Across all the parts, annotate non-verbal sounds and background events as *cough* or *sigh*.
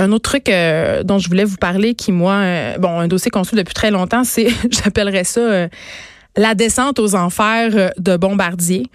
Un autre truc dont je voulais vous parler, qui moi, bon, un dossier qu'on suit depuis très longtemps, c'est, *laughs* j'appellerais ça la descente aux enfers euh, de Bombardier.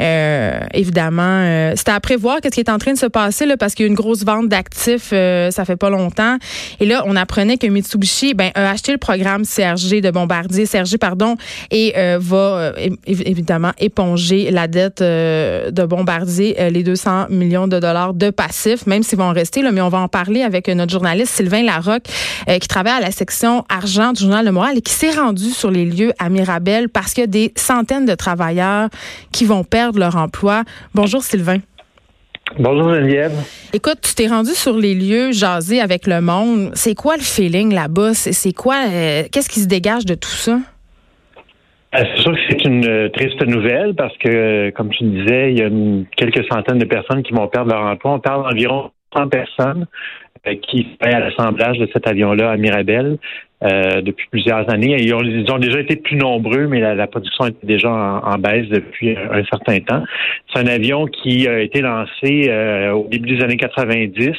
Euh, évidemment, euh, c'était à prévoir qu'est-ce qui est en train de se passer là, parce qu'il y a une grosse vente d'actifs, euh, ça fait pas longtemps. Et là, on apprenait que Mitsubishi ben, a acheté le programme CRG de Bombardier, CRG pardon, et va évidemment éponger la dette de Bombardier, les 200 millions de dollars de passifs, même s'ils vont rester là. Mais on va en parler avec notre journaliste Sylvain Larocque, qui travaille à la section argent du journal Le Moral et qui s'est rendu sur les lieux à Mirabel parce qu'il y a des centaines de travailleurs qui vont perdre leur emploi. Bonjour Sylvain. Bonjour Geneviève. Écoute, tu t'es rendu sur les lieux, jasé avec le monde. C'est quoi le feeling là-bas? C'est quoi? Euh, qu'est-ce qui se dégage de tout ça? Euh, c'est sûr que c'est une euh, triste nouvelle parce que, comme tu disais, il y a quelques centaines de personnes qui vont perdre leur emploi. On parle d'environ 100 personnes qui fait à l'assemblage de cet avion-là à Mirabel. Euh, depuis plusieurs années. Ils ont, déjà été plus nombreux, mais la, production était déjà en, baisse depuis un, certain temps. C'est un avion qui a été lancé euh, au début des années 90.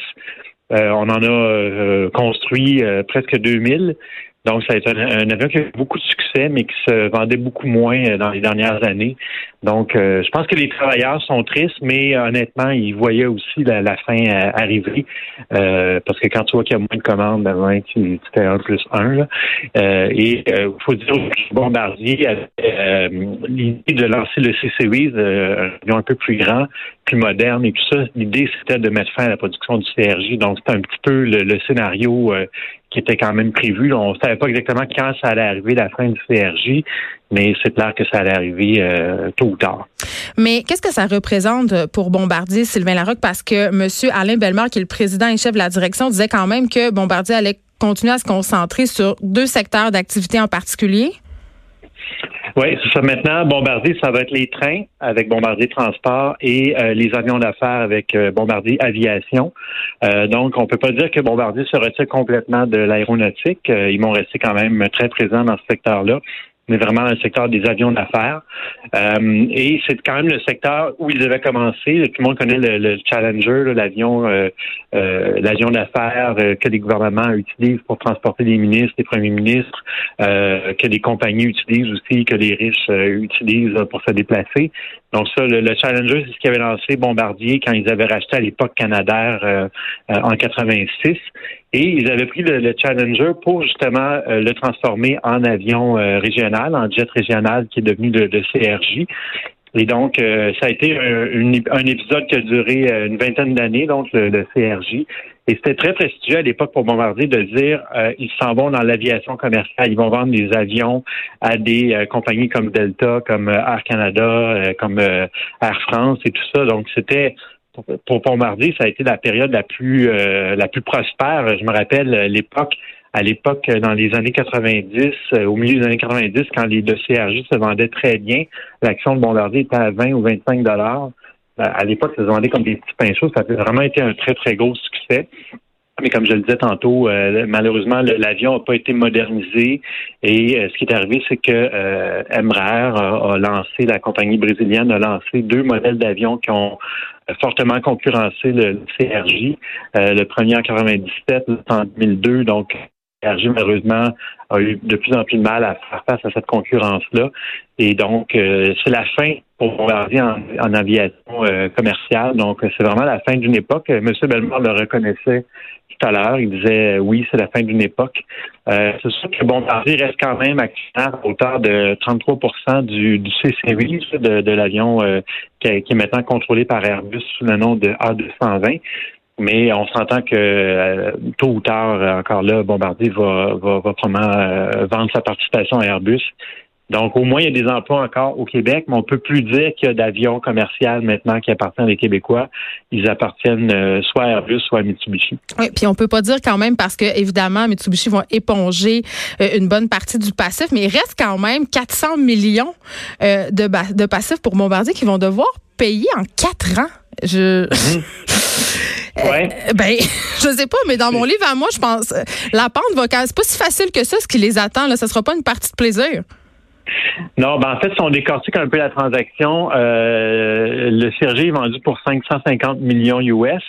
Euh, on en a construit presque 2000. Donc, ça a été un, avion qui a eu beaucoup de succès, mais qui se vendait beaucoup moins euh, dans les dernières années. Donc, euh, je pense que les travailleurs sont tristes, mais honnêtement, ils voyaient aussi la, fin euh, arriver. parce que quand tu vois qu'il y a moins de commandes, ben, tu, tu fais un plus un. Là. et il faut dire que Bombardier avait l'idée de lancer le C-Series, un avion un peu plus grand, plus moderne et tout ça. L'idée, c'était de mettre fin à la production du CRJ. Donc, c'était un petit peu le, scénario qui était quand même prévu. On ne savait pas exactement quand ça allait arriver, la fin du CRJ, mais c'est clair que ça allait arriver euh, tôt ou tard. Mais qu'est-ce que ça représente pour Bombardier, Sylvain Larocque? Parce que M. Alain Bellemare, qui est le président et chef de la direction, disait quand même que Bombardier allait continuer à se concentrer sur deux secteurs d'activité en particulier. Oui, c'est ça. Maintenant, Bombardier, ça va être les trains avec Bombardier Transport et euh, les avions d'affaires avec euh, Bombardier Aviation. Euh, donc, on peut pas dire que Bombardier se retire complètement de l'aéronautique. ils vont rester quand même très présents dans ce secteur-là mais vraiment le secteur des avions d'affaires. Euh, et c'est quand même le secteur où ils avaient commencé. Tout le monde connaît le, Challenger, l'avion euh, euh, l'avion d'affaires que les gouvernements utilisent pour transporter les ministres, les premiers ministres, que les compagnies utilisent aussi, que les riches utilisent pour se déplacer. Donc ça, le, Challenger, c'est ce qui avait lancé Bombardier quand ils avaient racheté à l'époque Canadair en 86. Et ils avaient pris le, Challenger pour justement euh, le transformer en avion euh, régional, en jet régional qui est devenu le, CRJ. Et donc, euh, ça a été un, épisode qui a duré une vingtaine d'années, donc le, CRJ. Et c'était très prestigieux à l'époque pour Bombardier de dire ils s'en vont dans l'aviation commerciale, ils vont vendre des avions à des compagnies comme Delta, comme Air Canada, comme Air France et tout ça. Donc, c'était pour Bombardier, ça a été la période la plus euh, la plus prospère. Je me rappelle euh, l'époque à l'époque, euh, dans les années 90, au milieu des années 90, quand les deux CRJ se vendaient très bien, l'action de Bombardier était à 20 ou 25 dollars. À l'époque, ça se vendait comme des petits pains chauds. Ça a vraiment été un très, très gros succès. Mais comme je le disais tantôt, malheureusement, l'avion n'a pas été modernisé. Et ce qui est arrivé, c'est que euh, Embraer a, lancé, la compagnie brésilienne a lancé deux modèles d'avions qui ont fortement concurrencé le CRJ. Euh, le premier en 97, en 2002. Donc, CRJ, malheureusement, a eu de plus en plus de mal à faire face à cette concurrence-là. Et donc, euh, c'est la fin pour Bombardier en, aviation euh, commerciale. Donc, c'est vraiment la fin d'une époque. M. Bellemare le reconnaissait Il disait oui, c'est la fin d'une époque. Euh, c'est sûr que Bombardier reste quand même actionnaire à hauteur de 33 du, du de, de l'avion qui, est maintenant contrôlé par Airbus sous le nom de A220. Mais on s'entend que euh, tôt ou tard, euh, encore là, Bombardier va, va, va euh, vendre sa participation à Airbus. Donc, au moins, il y a des emplois encore au Québec, mais on peut plus dire qu'il y a d'avions commerciaux maintenant qui appartiennent aux Québécois. Ils appartiennent soit à Airbus, soit à Mitsubishi. Oui, puis on peut pas dire quand même parce que, évidemment, Mitsubishi vont éponger une bonne partie du passif, mais il reste quand même 400 millions de, de passifs pour Bombardier qui vont devoir payer en quatre ans. Je. Mhm. *laughs* Ouais. Euh, ben, *laughs* je sais pas, mais dans mon livre à moi, je pense, euh, la pente vocale, c'est pas si facile que ça, ce qui les attend. Là, ça sera pas une partie de plaisir. Non, ben en fait, si on décortique un peu la transaction, euh, le CRG est vendu pour 550 millions US.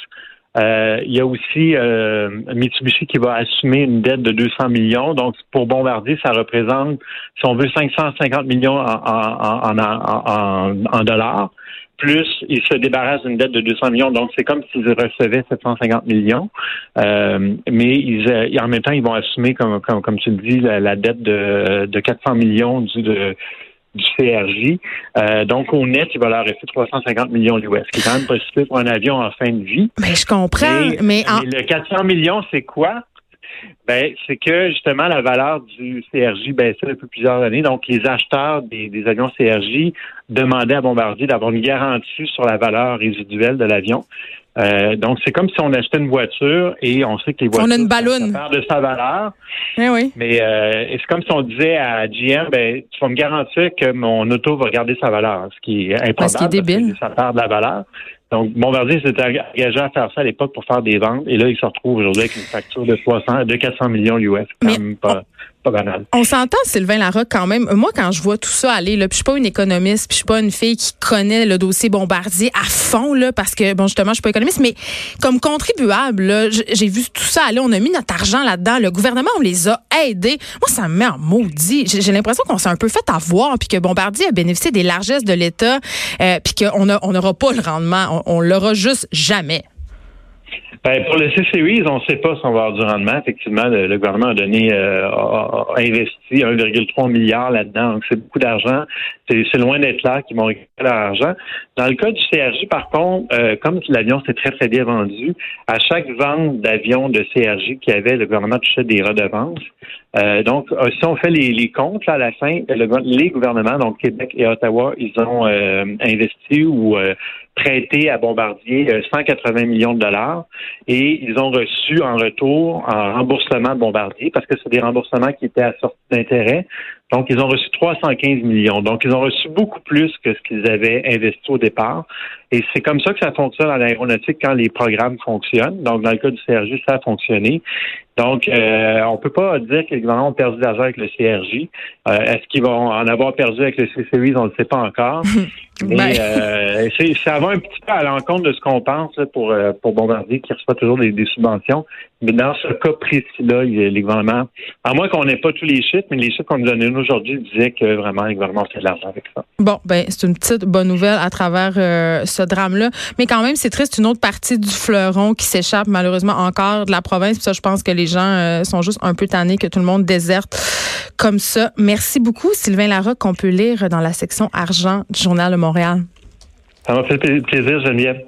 Euh, il y a aussi euh, Mitsubishi qui va assumer une dette de 200 millions. Donc, pour Bombardier, ça représente, si on veut, 550 millions en, en, en, en dollars. Plus, il se débarrasse d'une dette de 200 millions. Donc, c'est comme s'ils recevaient 750 millions. Euh, mais ils, en même temps, ils vont assumer, comme, comme, comme tu le dis, la, dette de, de 400 millions du, de, du CRJ. Euh, donc, au net, il va leur rester 350 millions l'US, qui est quand même possible pour un avion en fin de vie. Mais je comprends. mais, le 400 millions, c'est quoi? Ben, c'est que justement la valeur du CRJ baissait depuis plusieurs années. Donc, les acheteurs des, des avions CRJ demandaient à Bombardier d'avoir une garantie sur la valeur résiduelle de l'avion. Euh, donc, c'est comme si on achetait une voiture et on sait que les voitures on a une ballonne. de sa valeur. Eh oui. Mais euh, c'est comme si on disait à GM, ben, tu vas me garantir que mon auto va garder sa valeur, ce qui est improbable. Parce, qu'il est débile. ça perd de la valeur. Donc, Bombardier s'était engagé à faire ça à l'époque pour faire des ventes. Et là, il se retrouve aujourd'hui avec une facture de 300, de 400 millions US. Quand même pas, On s'entend, Sylvain Larocque, quand même. Moi, quand je vois tout ça aller, là, puis je suis pas une économiste, puis je suis pas une fille qui connaît le dossier Bombardier à fond, là, parce que, bon, justement, je suis pas économiste, mais comme contribuable, j'ai vu tout ça aller. On a mis notre argent là-dedans. Le gouvernement, on les a aidés. Moi, ça me met en maudit. J'ai l'impression qu'on s'est un peu fait avoir, puis que Bombardier a bénéficié des largesses de l'État, euh, puis qu'on n'aura pas le rendement. On, on l'aura juste jamais. Ben, pour le C-Series, on ne sait pas si on va avoir du rendement. Effectivement, le, gouvernement a donné, euh, a, investi 1,3 milliard là-dedans. Donc, c'est beaucoup d'argent. C'est loin d'être là qu'ils vont récupérer leur argent. Dans le cas du CRJ, par contre, euh, comme l'avion s'est très, très bien vendu, à chaque vente d'avion de CRJ qu'il y avait, le gouvernement touchait des redevances. Euh, donc, si on fait les, comptes à la fin, les gouvernements, donc Québec et Ottawa, ils ont investi ou prêté à Bombardier 180 millions de dollars et ils ont reçu en retour un remboursement de Bombardier parce que c'est des remboursements qui étaient à sortie d'intérêt. Donc, ils ont reçu 315 millions. Donc, ils ont reçu beaucoup plus que ce qu'ils avaient investi au départ. Et c'est comme ça que ça fonctionne en aéronautique quand les programmes fonctionnent. Donc, dans le cas du CRJ, ça a fonctionné. Donc, euh, on peut pas dire que les gouvernements ont perdu d'argent avec le CRJ. Euh, est-ce qu'ils vont en avoir perdu avec le C-Series? On ne le sait pas encore. *laughs* Mais ben. euh, ça va un petit peu à l'encontre de ce qu'on pense pour, euh, pour Bombardier, qui reçoit toujours des, subventions. Mais dans ce cas précis-là, les gouvernements, à moins qu'on n'ait pas tous les chiffres, mais les chiffres qu'on nous donnait aujourd'hui disaient que vraiment les gouvernements fait de l'argent avec ça. Bon, ben c'est une petite bonne nouvelle à travers euh, ce drame-là. Mais quand même, c'est triste, une autre partie du fleuron qui s'échappe malheureusement encore de la province. Puis ça, je pense que les gens euh, sont juste un peu tannés que tout le monde déserte comme ça. Merci beaucoup, Sylvain Larocque, qu'on peut lire dans la section argent du Journal de Montréal. Ça m'a fait plaisir, Geneviève.